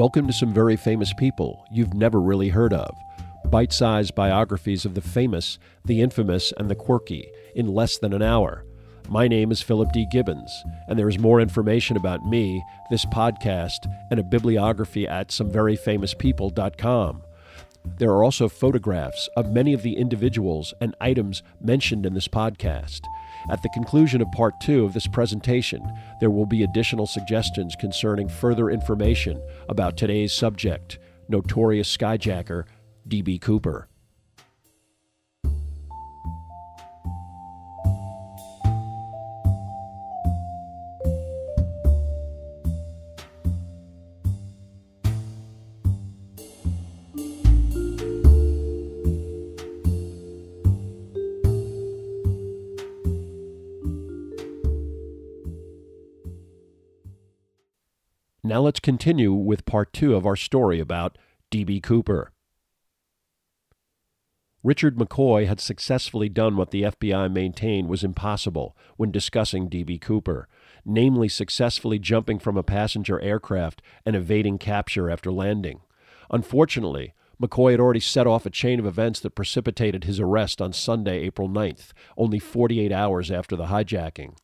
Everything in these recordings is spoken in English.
Welcome to some very famous people you've never really heard of. Bite sized biographies of the famous, the infamous, and the quirky in less than an hour. My name is Philip D. Gibbons, and there is more information about me, this podcast, and a bibliography at someveryfamouspeople.com. There are also photographs of many of the individuals and items mentioned in this podcast. At the conclusion of part two of this presentation, there will be additional suggestions concerning further information about today's subject, notorious skyjacker D.B. Cooper. Now let's continue with part two of our story about D.B. Cooper. Richard McCoy had successfully done what the FBI maintained was impossible when discussing D.B. Cooper, namely successfully jumping from a passenger aircraft and evading capture after landing. Unfortunately, McCoy had already set off a chain of events that precipitated his arrest on Sunday, April 9th, only 48 hours after the hijacking.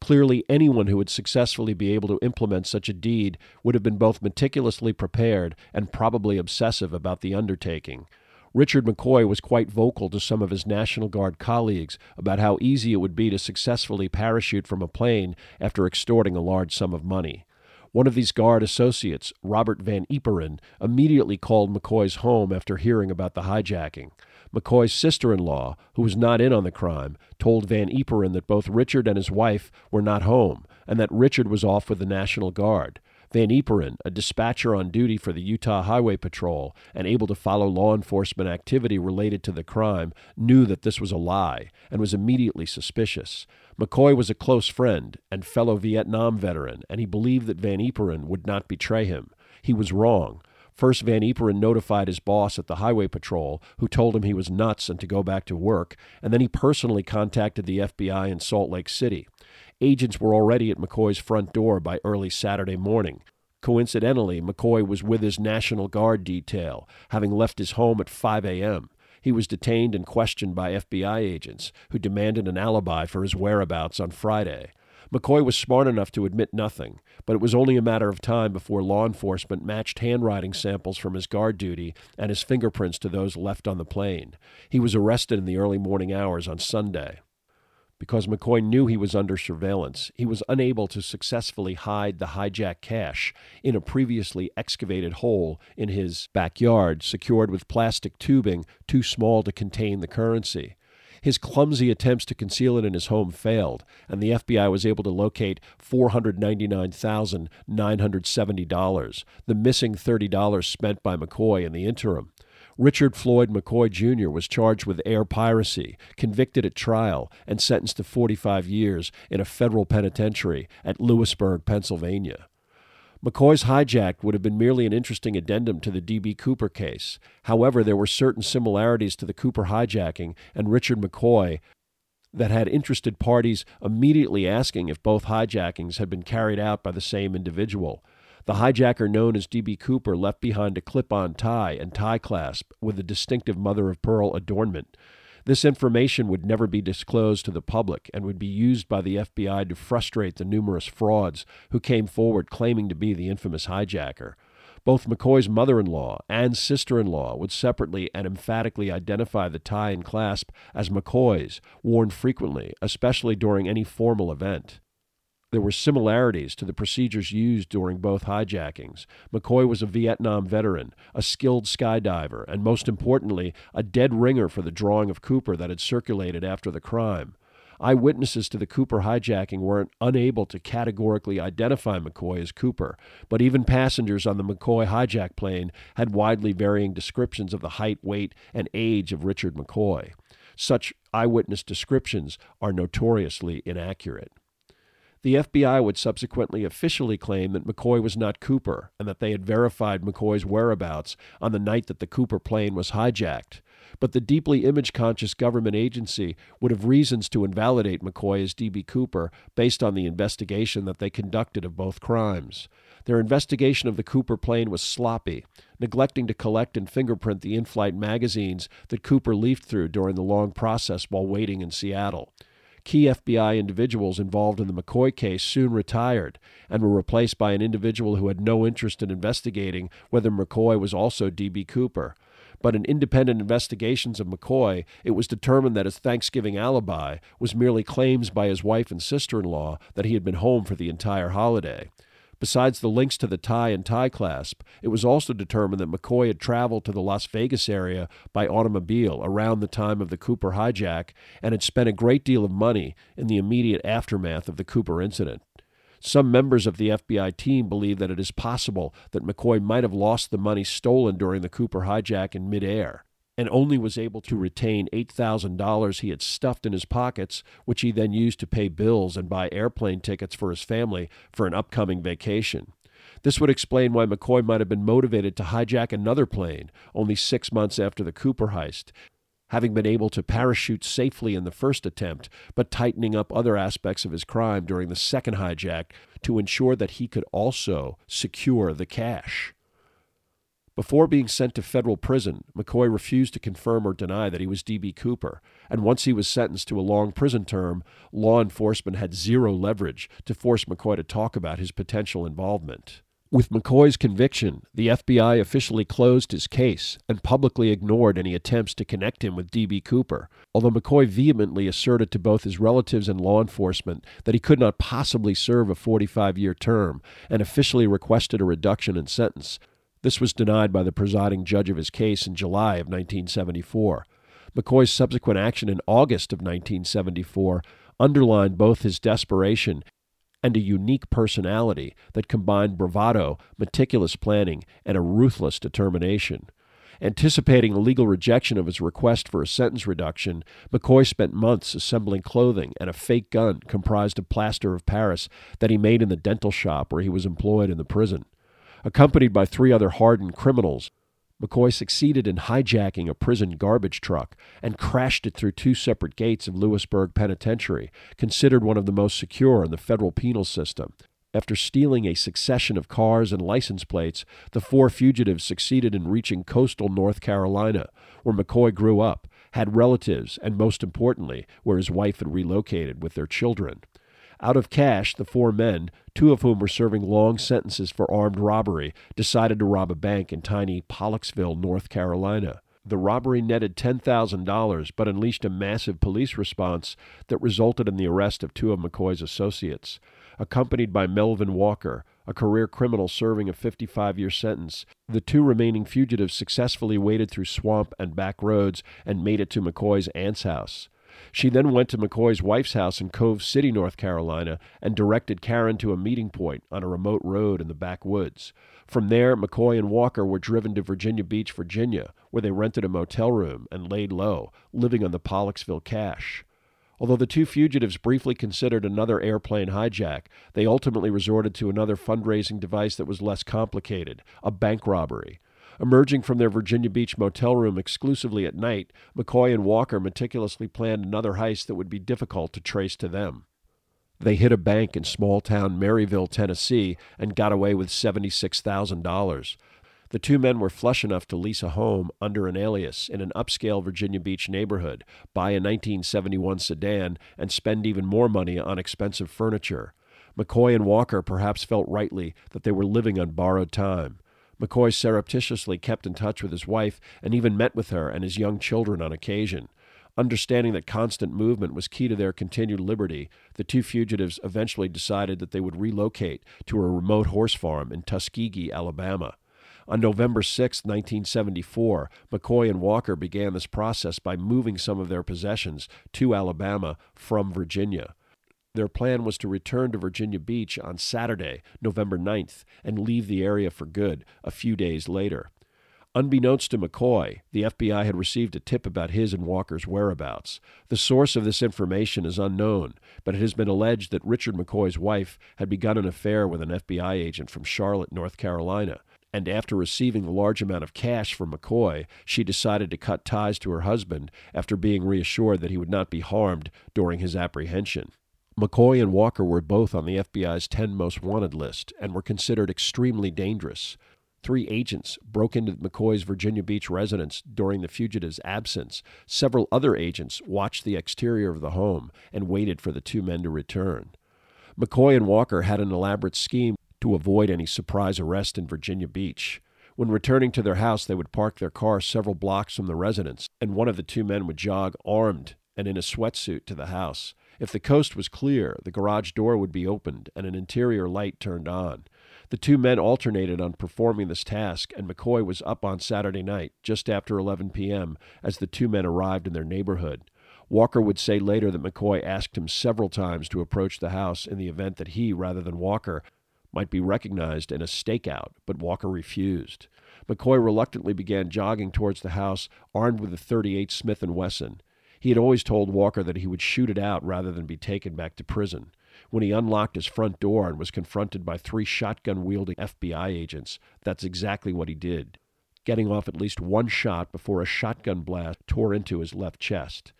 Clearly, anyone who would successfully be able to implement such a deed would have been both meticulously prepared and probably obsessive about the undertaking. Richard McCoy was quite vocal to some of his National Guard colleagues about how easy it would be to successfully parachute from a plane after extorting a large sum of money. One of these Guard associates, Robert Van Ieperen, immediately called McCoy's home after hearing about the hijacking. McCoy's sister in law, who was not in on the crime, told Van Ieperen that both Richard and his wife were not home and that Richard was off with the National Guard. Van Ieperen, a dispatcher on duty for the Utah Highway Patrol and able to follow law enforcement activity related to the crime, knew that this was a lie and was immediately suspicious. McCoy was a close friend and fellow Vietnam veteran, and he believed that Van Ieperen would not betray him. He was wrong. First, Van Ieperen notified his boss at the Highway Patrol, who told him he was nuts and to go back to work, and then he personally contacted the FBI in Salt Lake City. Agents were already at McCoy's front door by early Saturday morning. Coincidentally, McCoy was with his National Guard detail, having left his home at 5 a.m. He was detained and questioned by FBI agents, who demanded an alibi for his whereabouts on Friday. McCoy was smart enough to admit nothing, but it was only a matter of time before law enforcement matched handwriting samples from his guard duty and his fingerprints to those left on the plane. He was arrested in the early morning hours on Sunday. Because McCoy knew he was under surveillance, he was unable to successfully hide the hijacked cash in a previously excavated hole in his backyard, secured with plastic tubing too small to contain the currency. His clumsy attempts to conceal it in his home failed, and the FBI was able to locate $499,970, the missing $30 spent by McCoy in the interim. Richard Floyd McCoy Jr. was charged with air piracy, convicted at trial, and sentenced to 45 years in a federal penitentiary at Lewisburg, Pennsylvania. McCoy's hijack would have been merely an interesting addendum to the D.B. Cooper case. However, there were certain similarities to the Cooper hijacking and Richard McCoy that had interested parties immediately asking if both hijackings had been carried out by the same individual. The hijacker known as D.B. Cooper left behind a clip on tie and tie clasp with a distinctive mother of pearl adornment. This information would never be disclosed to the public and would be used by the FBI to frustrate the numerous frauds who came forward claiming to be the infamous hijacker. Both McCoy's mother in law and sister in law would separately and emphatically identify the tie and clasp as McCoy's, worn frequently, especially during any formal event. There were similarities to the procedures used during both hijackings. McCoy was a Vietnam veteran, a skilled skydiver, and most importantly, a dead ringer for the drawing of Cooper that had circulated after the crime. Eyewitnesses to the Cooper hijacking weren't unable to categorically identify McCoy as Cooper, but even passengers on the McCoy hijack plane had widely varying descriptions of the height, weight, and age of Richard McCoy. Such eyewitness descriptions are notoriously inaccurate. The FBI would subsequently officially claim that McCoy was not Cooper and that they had verified McCoy's whereabouts on the night that the Cooper plane was hijacked. But the deeply image conscious government agency would have reasons to invalidate McCoy as D.B. Cooper based on the investigation that they conducted of both crimes. Their investigation of the Cooper plane was sloppy, neglecting to collect and fingerprint the in flight magazines that Cooper leafed through during the long process while waiting in Seattle. Key FBI individuals involved in the McCoy case soon retired and were replaced by an individual who had no interest in investigating whether McCoy was also D.B. Cooper. But in independent investigations of McCoy, it was determined that his Thanksgiving alibi was merely claims by his wife and sister in law that he had been home for the entire holiday. Besides the links to the tie and tie clasp, it was also determined that McCoy had traveled to the Las Vegas area by automobile around the time of the Cooper hijack and had spent a great deal of money in the immediate aftermath of the Cooper incident. Some members of the FBI team believe that it is possible that McCoy might have lost the money stolen during the Cooper hijack in midair and only was able to retain $8,000 he had stuffed in his pockets, which he then used to pay bills and buy airplane tickets for his family for an upcoming vacation. This would explain why McCoy might have been motivated to hijack another plane only six months after the Cooper heist, having been able to parachute safely in the first attempt, but tightening up other aspects of his crime during the second hijack to ensure that he could also secure the cash. Before being sent to federal prison, McCoy refused to confirm or deny that he was D.B. Cooper, and once he was sentenced to a long prison term, law enforcement had zero leverage to force McCoy to talk about his potential involvement. With McCoy's conviction, the FBI officially closed his case and publicly ignored any attempts to connect him with D.B. Cooper, although McCoy vehemently asserted to both his relatives and law enforcement that he could not possibly serve a 45 year term and officially requested a reduction in sentence, this was denied by the presiding judge of his case in July of 1974. McCoy's subsequent action in August of 1974 underlined both his desperation and a unique personality that combined bravado, meticulous planning, and a ruthless determination. Anticipating a legal rejection of his request for a sentence reduction, McCoy spent months assembling clothing and a fake gun comprised of plaster of Paris that he made in the dental shop where he was employed in the prison. Accompanied by three other hardened criminals, McCoy succeeded in hijacking a prison garbage truck and crashed it through two separate gates of Lewisburg Penitentiary, considered one of the most secure in the federal penal system. After stealing a succession of cars and license plates, the four fugitives succeeded in reaching coastal North Carolina, where McCoy grew up, had relatives, and most importantly, where his wife had relocated with their children. Out of cash, the four men, two of whom were serving long sentences for armed robbery, decided to rob a bank in tiny Pollocksville, North Carolina. The robbery netted $10,000 but unleashed a massive police response that resulted in the arrest of two of McCoy's associates. Accompanied by Melvin Walker, a career criminal serving a 55 year sentence, the two remaining fugitives successfully waded through swamp and back roads and made it to McCoy's aunt's house. She then went to McCoy's wife's house in Cove City, North Carolina, and directed Karen to a meeting point on a remote road in the backwoods. From there, McCoy and Walker were driven to Virginia Beach, Virginia, where they rented a motel room and laid low, living on the Pollocksville cash. Although the two fugitives briefly considered another airplane hijack, they ultimately resorted to another fundraising device that was less complicated a bank robbery. Emerging from their Virginia Beach motel room exclusively at night, McCoy and Walker meticulously planned another heist that would be difficult to trace to them. They hit a bank in small town Maryville, Tennessee, and got away with $76,000. The two men were flush enough to lease a home under an alias in an upscale Virginia Beach neighborhood, buy a 1971 sedan, and spend even more money on expensive furniture. McCoy and Walker perhaps felt rightly that they were living on borrowed time. McCoy surreptitiously kept in touch with his wife and even met with her and his young children on occasion. Understanding that constant movement was key to their continued liberty, the two fugitives eventually decided that they would relocate to a remote horse farm in Tuskegee, Alabama. On November 6, 1974, McCoy and Walker began this process by moving some of their possessions to Alabama from Virginia. Their plan was to return to Virginia Beach on Saturday, November 9th, and leave the area for good a few days later. Unbeknownst to McCoy, the FBI had received a tip about his and Walker's whereabouts. The source of this information is unknown, but it has been alleged that Richard McCoy's wife had begun an affair with an FBI agent from Charlotte, North Carolina, and after receiving a large amount of cash from McCoy, she decided to cut ties to her husband after being reassured that he would not be harmed during his apprehension. McCoy and Walker were both on the FBI's 10 most wanted list and were considered extremely dangerous. Three agents broke into McCoy's Virginia Beach residence during the fugitive's absence. Several other agents watched the exterior of the home and waited for the two men to return. McCoy and Walker had an elaborate scheme to avoid any surprise arrest in Virginia Beach. When returning to their house, they would park their car several blocks from the residence, and one of the two men would jog armed and in a sweatsuit to the house. If the coast was clear, the garage door would be opened and an interior light turned on. The two men alternated on performing this task, and McCoy was up on Saturday night, just after 11 p.m., as the two men arrived in their neighborhood. Walker would say later that McCoy asked him several times to approach the house in the event that he, rather than Walker, might be recognized in a stakeout, but Walker refused. McCoy reluctantly began jogging towards the house, armed with a 38 Smith & Wesson. He had always told Walker that he would shoot it out rather than be taken back to prison. When he unlocked his front door and was confronted by three shotgun wielding FBI agents, that's exactly what he did, getting off at least one shot before a shotgun blast tore into his left chest.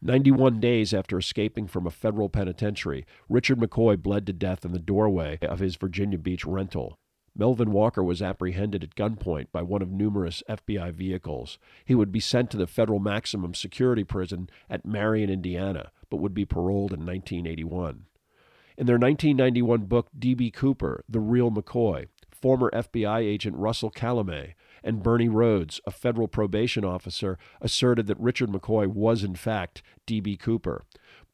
91 days after escaping from a federal penitentiary, Richard McCoy bled to death in the doorway of his Virginia Beach rental. Melvin Walker was apprehended at gunpoint by one of numerous FBI vehicles. He would be sent to the federal maximum security prison at Marion, Indiana, but would be paroled in 1981. In their 1991 book, D.B. Cooper, The Real McCoy, former FBI agent Russell Calamé and Bernie Rhodes, a federal probation officer, asserted that Richard McCoy was, in fact, D.B. Cooper.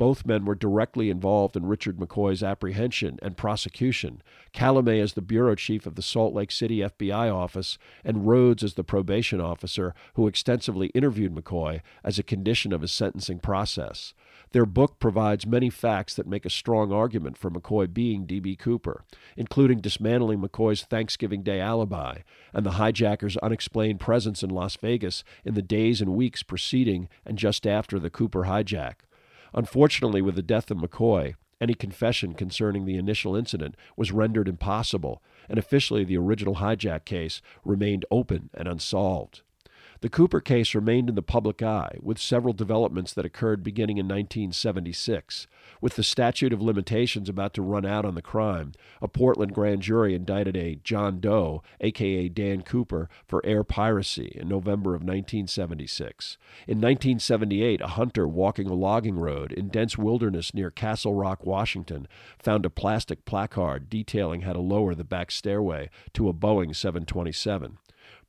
Both men were directly involved in Richard McCoy's apprehension and prosecution. Calamé as the bureau chief of the Salt Lake City FBI office, and Rhodes as the probation officer who extensively interviewed McCoy as a condition of his sentencing process. Their book provides many facts that make a strong argument for McCoy being D.B. Cooper, including dismantling McCoy's Thanksgiving Day alibi and the hijacker's unexplained presence in Las Vegas in the days and weeks preceding and just after the Cooper hijack. Unfortunately, with the death of McCoy, any confession concerning the initial incident was rendered impossible, and officially the original hijack case remained open and unsolved. The Cooper case remained in the public eye, with several developments that occurred beginning in 1976. With the statute of limitations about to run out on the crime, a Portland grand jury indicted a John Doe, aka Dan Cooper, for air piracy in November of 1976. In 1978, a hunter walking a logging road in dense wilderness near Castle Rock, Washington, found a plastic placard detailing how to lower the back stairway to a Boeing 727.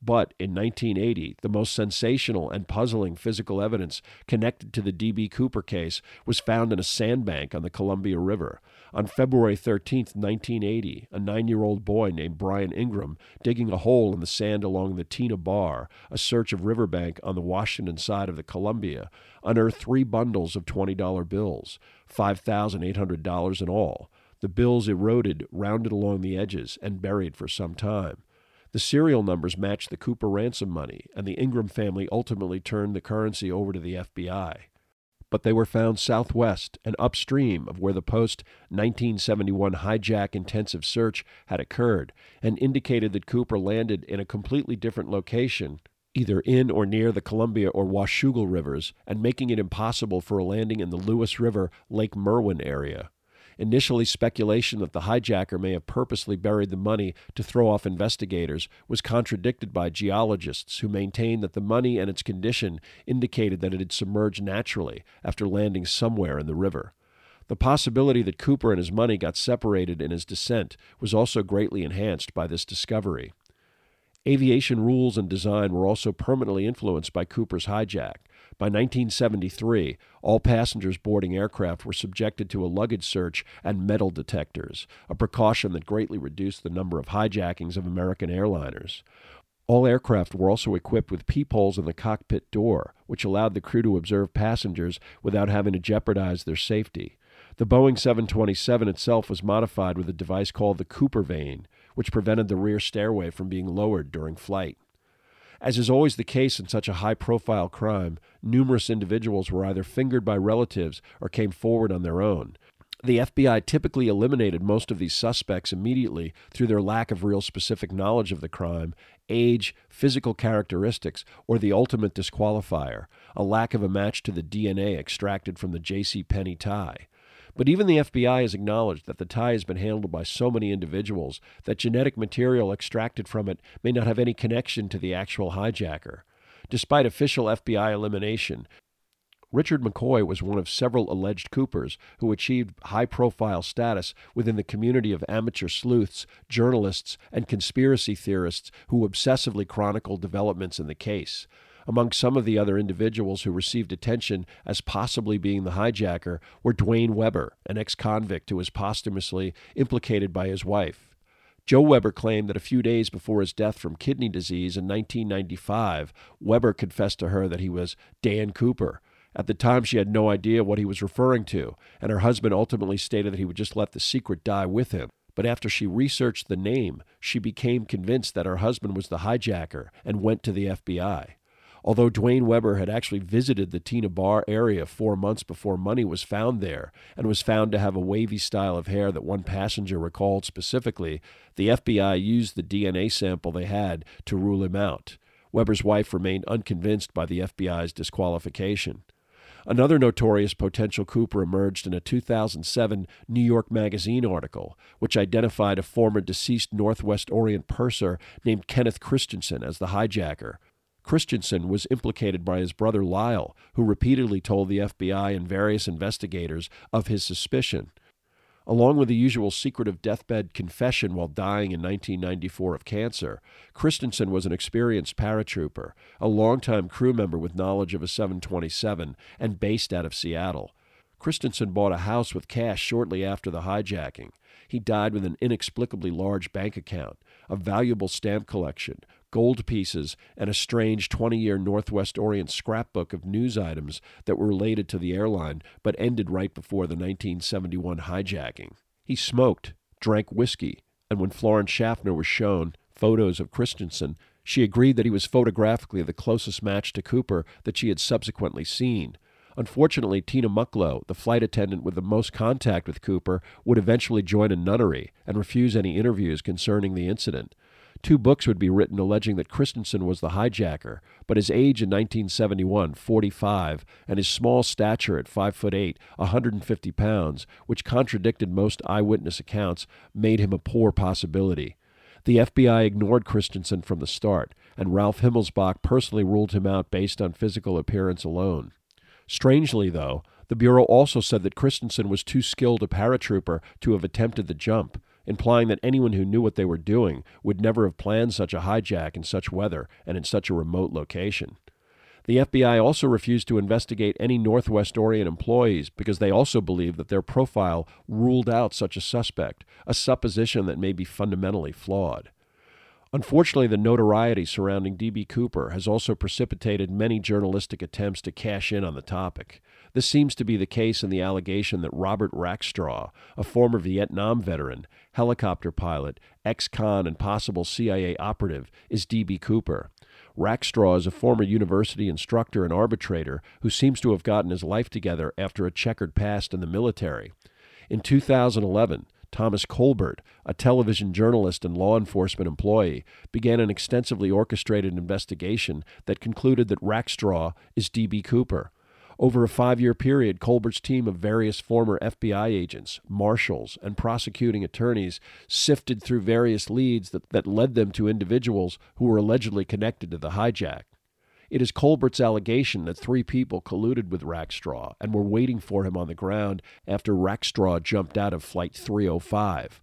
But in 1980, the most sensational and puzzling physical evidence connected to the D.B. Cooper case was found in a sandbank on the Columbia River. On February 13, 1980, a nine year old boy named Brian Ingram, digging a hole in the sand along the Tena Bar, a search of riverbank on the Washington side of the Columbia, unearthed three bundles of $20 bills, $5,800 in all. The bills eroded, rounded along the edges, and buried for some time. The serial numbers matched the Cooper ransom money, and the Ingram family ultimately turned the currency over to the FBI. But they were found southwest and upstream of where the post 1971 hijack intensive search had occurred, and indicated that Cooper landed in a completely different location, either in or near the Columbia or Washougal rivers, and making it impossible for a landing in the Lewis River, Lake Merwin area. Initially, speculation that the hijacker may have purposely buried the money to throw off investigators was contradicted by geologists who maintained that the money and its condition indicated that it had submerged naturally after landing somewhere in the river. The possibility that Cooper and his money got separated in his descent was also greatly enhanced by this discovery. Aviation rules and design were also permanently influenced by Cooper's hijack. By 1973, all passengers boarding aircraft were subjected to a luggage search and metal detectors, a precaution that greatly reduced the number of hijackings of American airliners. All aircraft were also equipped with peepholes in the cockpit door, which allowed the crew to observe passengers without having to jeopardize their safety. The Boeing 727 itself was modified with a device called the Cooper vane, which prevented the rear stairway from being lowered during flight. As is always the case in such a high profile crime, numerous individuals were either fingered by relatives or came forward on their own. The FBI typically eliminated most of these suspects immediately through their lack of real specific knowledge of the crime, age, physical characteristics, or the ultimate disqualifier, a lack of a match to the DNA extracted from the J.C. Penney tie. But even the FBI has acknowledged that the tie has been handled by so many individuals that genetic material extracted from it may not have any connection to the actual hijacker. Despite official FBI elimination, Richard McCoy was one of several alleged Coopers who achieved high profile status within the community of amateur sleuths, journalists, and conspiracy theorists who obsessively chronicle developments in the case. Among some of the other individuals who received attention as possibly being the hijacker were Duane Weber, an ex convict who was posthumously implicated by his wife. Jo Weber claimed that a few days before his death from kidney disease in 1995, Weber confessed to her that he was Dan Cooper, at the time, she had no idea what he was referring to, and her husband ultimately stated that he would just let the secret die with him. But after she researched the name, she became convinced that her husband was the hijacker and went to the FBI. Although Duane Weber had actually visited the Tena Bar area four months before money was found there and was found to have a wavy style of hair that one passenger recalled specifically, the FBI used the DNA sample they had to rule him out. Weber's wife remained unconvinced by the FBI's disqualification. Another notorious potential Cooper emerged in a 2007 New York Magazine article, which identified a former deceased Northwest Orient purser named Kenneth Christiansen as the hijacker. Christiansen was implicated by his brother Lyle, who repeatedly told the FBI and various investigators of his suspicion. Along with the usual secretive deathbed confession while dying in 1994 of cancer, Christiansen was an experienced paratrooper, a longtime crew member with knowledge of a 727, and based out of Seattle. Christiansen bought a house with cash shortly after the hijacking. He died with an inexplicably large bank account, a valuable stamp collection, gold pieces, and a strange 20 year Northwest Orient scrapbook of news items that were related to the airline but ended right before the 1971 hijacking. He smoked, drank whiskey, and when Florence Schaffner was shown photos of Christiansen, she agreed that he was photographically the closest match to Cooper that she had subsequently seen. Unfortunately, Tina Mucklow, the flight attendant with the most contact with Cooper, would eventually join a nunnery and refuse any interviews concerning the incident. Two books would be written alleging that Christiansen was the hijacker, but his age in 1971, 45, and his small stature at 5 foot 8, 150 pounds, which contradicted most eyewitness accounts, made him a poor possibility. The FBI ignored Christiansen from the start, and Ralph Himmelsbach personally ruled him out based on physical appearance alone. Strangely, though, the Bureau also said that Christiansen was too skilled a paratrooper to have attempted the jump, implying that anyone who knew what they were doing would never have planned such a hijack in such weather and in such a remote location. The FBI also refused to investigate any Northwest Orient employees because they also believed that their profile ruled out such a suspect, a supposition that may be fundamentally flawed. Unfortunately, the notoriety surrounding D.B. Cooper has also precipitated many journalistic attempts to cash in on the topic. This seems to be the case in the allegation that Robert Rackstraw, a former Vietnam veteran, helicopter pilot, ex con, and possible CIA operative, is D.B. Cooper. Rackstraw is a former university instructor and arbitrator who seems to have gotten his life together after a checkered past in the military. In 2011, Thomas Colbert, a television journalist and law enforcement employee, began an extensively orchestrated investigation that concluded that Rackstraw is D.B. Cooper. Over a five year period, Colbert's team of various former FBI agents, marshals, and prosecuting attorneys sifted through various leads that, that led them to individuals who were allegedly connected to the hijack. It is Colbert's allegation that three people colluded with Rackstraw and were waiting for him on the ground after Rackstraw jumped out of Flight 305.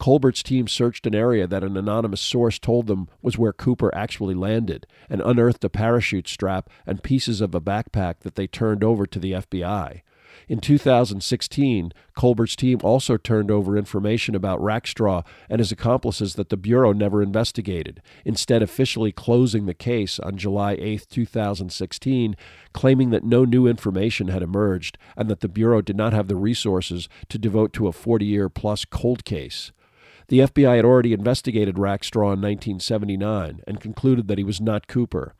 Colbert's team searched an area that an anonymous source told them was where Cooper actually landed and unearthed a parachute strap and pieces of a backpack that they turned over to the FBI. In 2016, Colbert's team also turned over information about Rackstraw and his accomplices that the Bureau never investigated, instead, officially closing the case on July 8, 2016, claiming that no new information had emerged and that the Bureau did not have the resources to devote to a 40 year plus cold case. The FBI had already investigated Rackstraw in 1979 and concluded that he was not Cooper.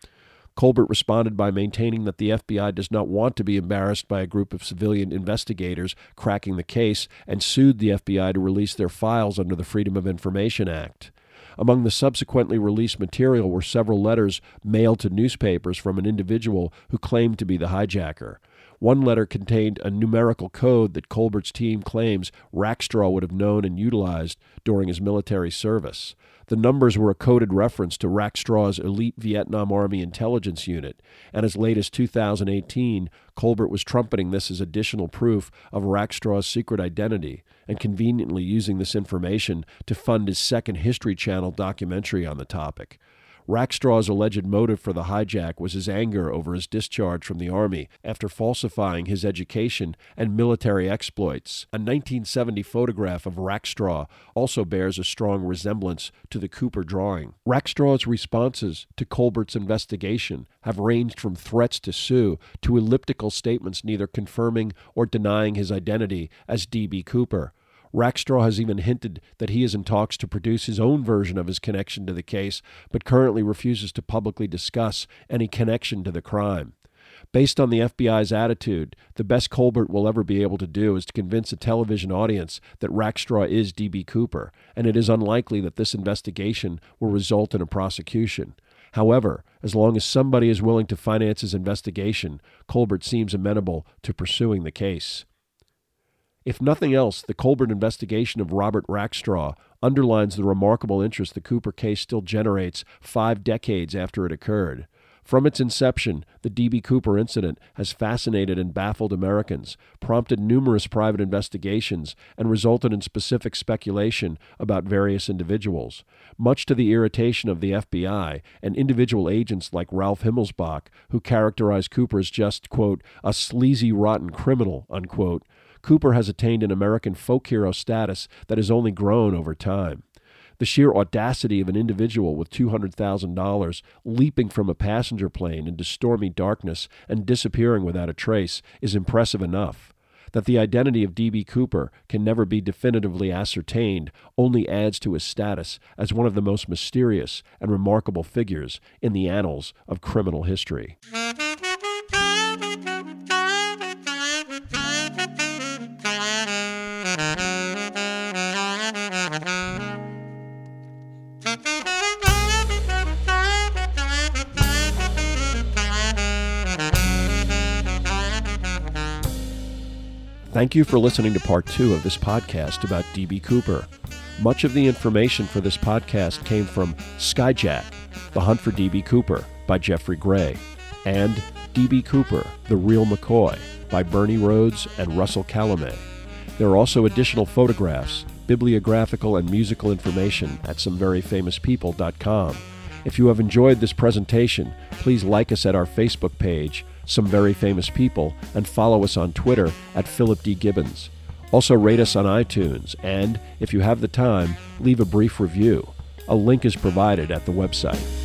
Colbert responded by maintaining that the FBI does not want to be embarrassed by a group of civilian investigators cracking the case and sued the FBI to release their files under the Freedom of Information Act. Among the subsequently released material were several letters mailed to newspapers from an individual who claimed to be the hijacker. One letter contained a numerical code that Colbert's team claims Rackstraw would have known and utilized during his military service. The numbers were a coded reference to Rackstraw's elite Vietnam Army intelligence unit, and as late as 2018, Colbert was trumpeting this as additional proof of Rackstraw's secret identity and conveniently using this information to fund his second History Channel documentary on the topic. Rackstraw's alleged motive for the hijack was his anger over his discharge from the Army after falsifying his education and military exploits. A 1970 photograph of Rackstraw also bears a strong resemblance to the Cooper drawing. Rackstraw's responses to Colbert's investigation have ranged from threats to sue to elliptical statements neither confirming or denying his identity as D.B. Cooper. Rackstraw has even hinted that he is in talks to produce his own version of his connection to the case, but currently refuses to publicly discuss any connection to the crime. Based on the FBI's attitude, the best Colbert will ever be able to do is to convince a television audience that Rackstraw is D.B. Cooper, and it is unlikely that this investigation will result in a prosecution. However, as long as somebody is willing to finance his investigation, Colbert seems amenable to pursuing the case. If nothing else, the Colbert investigation of Robert Rackstraw underlines the remarkable interest the Cooper case still generates five decades after it occurred. From its inception, the D.B. Cooper incident has fascinated and baffled Americans, prompted numerous private investigations, and resulted in specific speculation about various individuals. Much to the irritation of the FBI and individual agents like Ralph Himmelsbach, who characterized Cooper as just, quote, a sleazy, rotten criminal, unquote, Cooper has attained an American folk hero status that has only grown over time. The sheer audacity of an individual with $200,000 leaping from a passenger plane into stormy darkness and disappearing without a trace is impressive enough. That the identity of D.B. Cooper can never be definitively ascertained only adds to his status as one of the most mysterious and remarkable figures in the annals of criminal history. Thank you for listening to part two of this podcast about D.B. Cooper. Much of the information for this podcast came from Skyjack, The Hunt for D.B. Cooper by Geoffrey Gray, and D.B. Cooper, The Real McCoy by Bernie Rhodes and Russell Calamé. There are also additional photographs, bibliographical, and musical information at someveryfamouspeople.com. If you have enjoyed this presentation, please like us at our Facebook page, Some Very Famous People, and follow us on Twitter at Philip D. Gibbons. Also, rate us on iTunes, and if you have the time, leave a brief review. A link is provided at the website.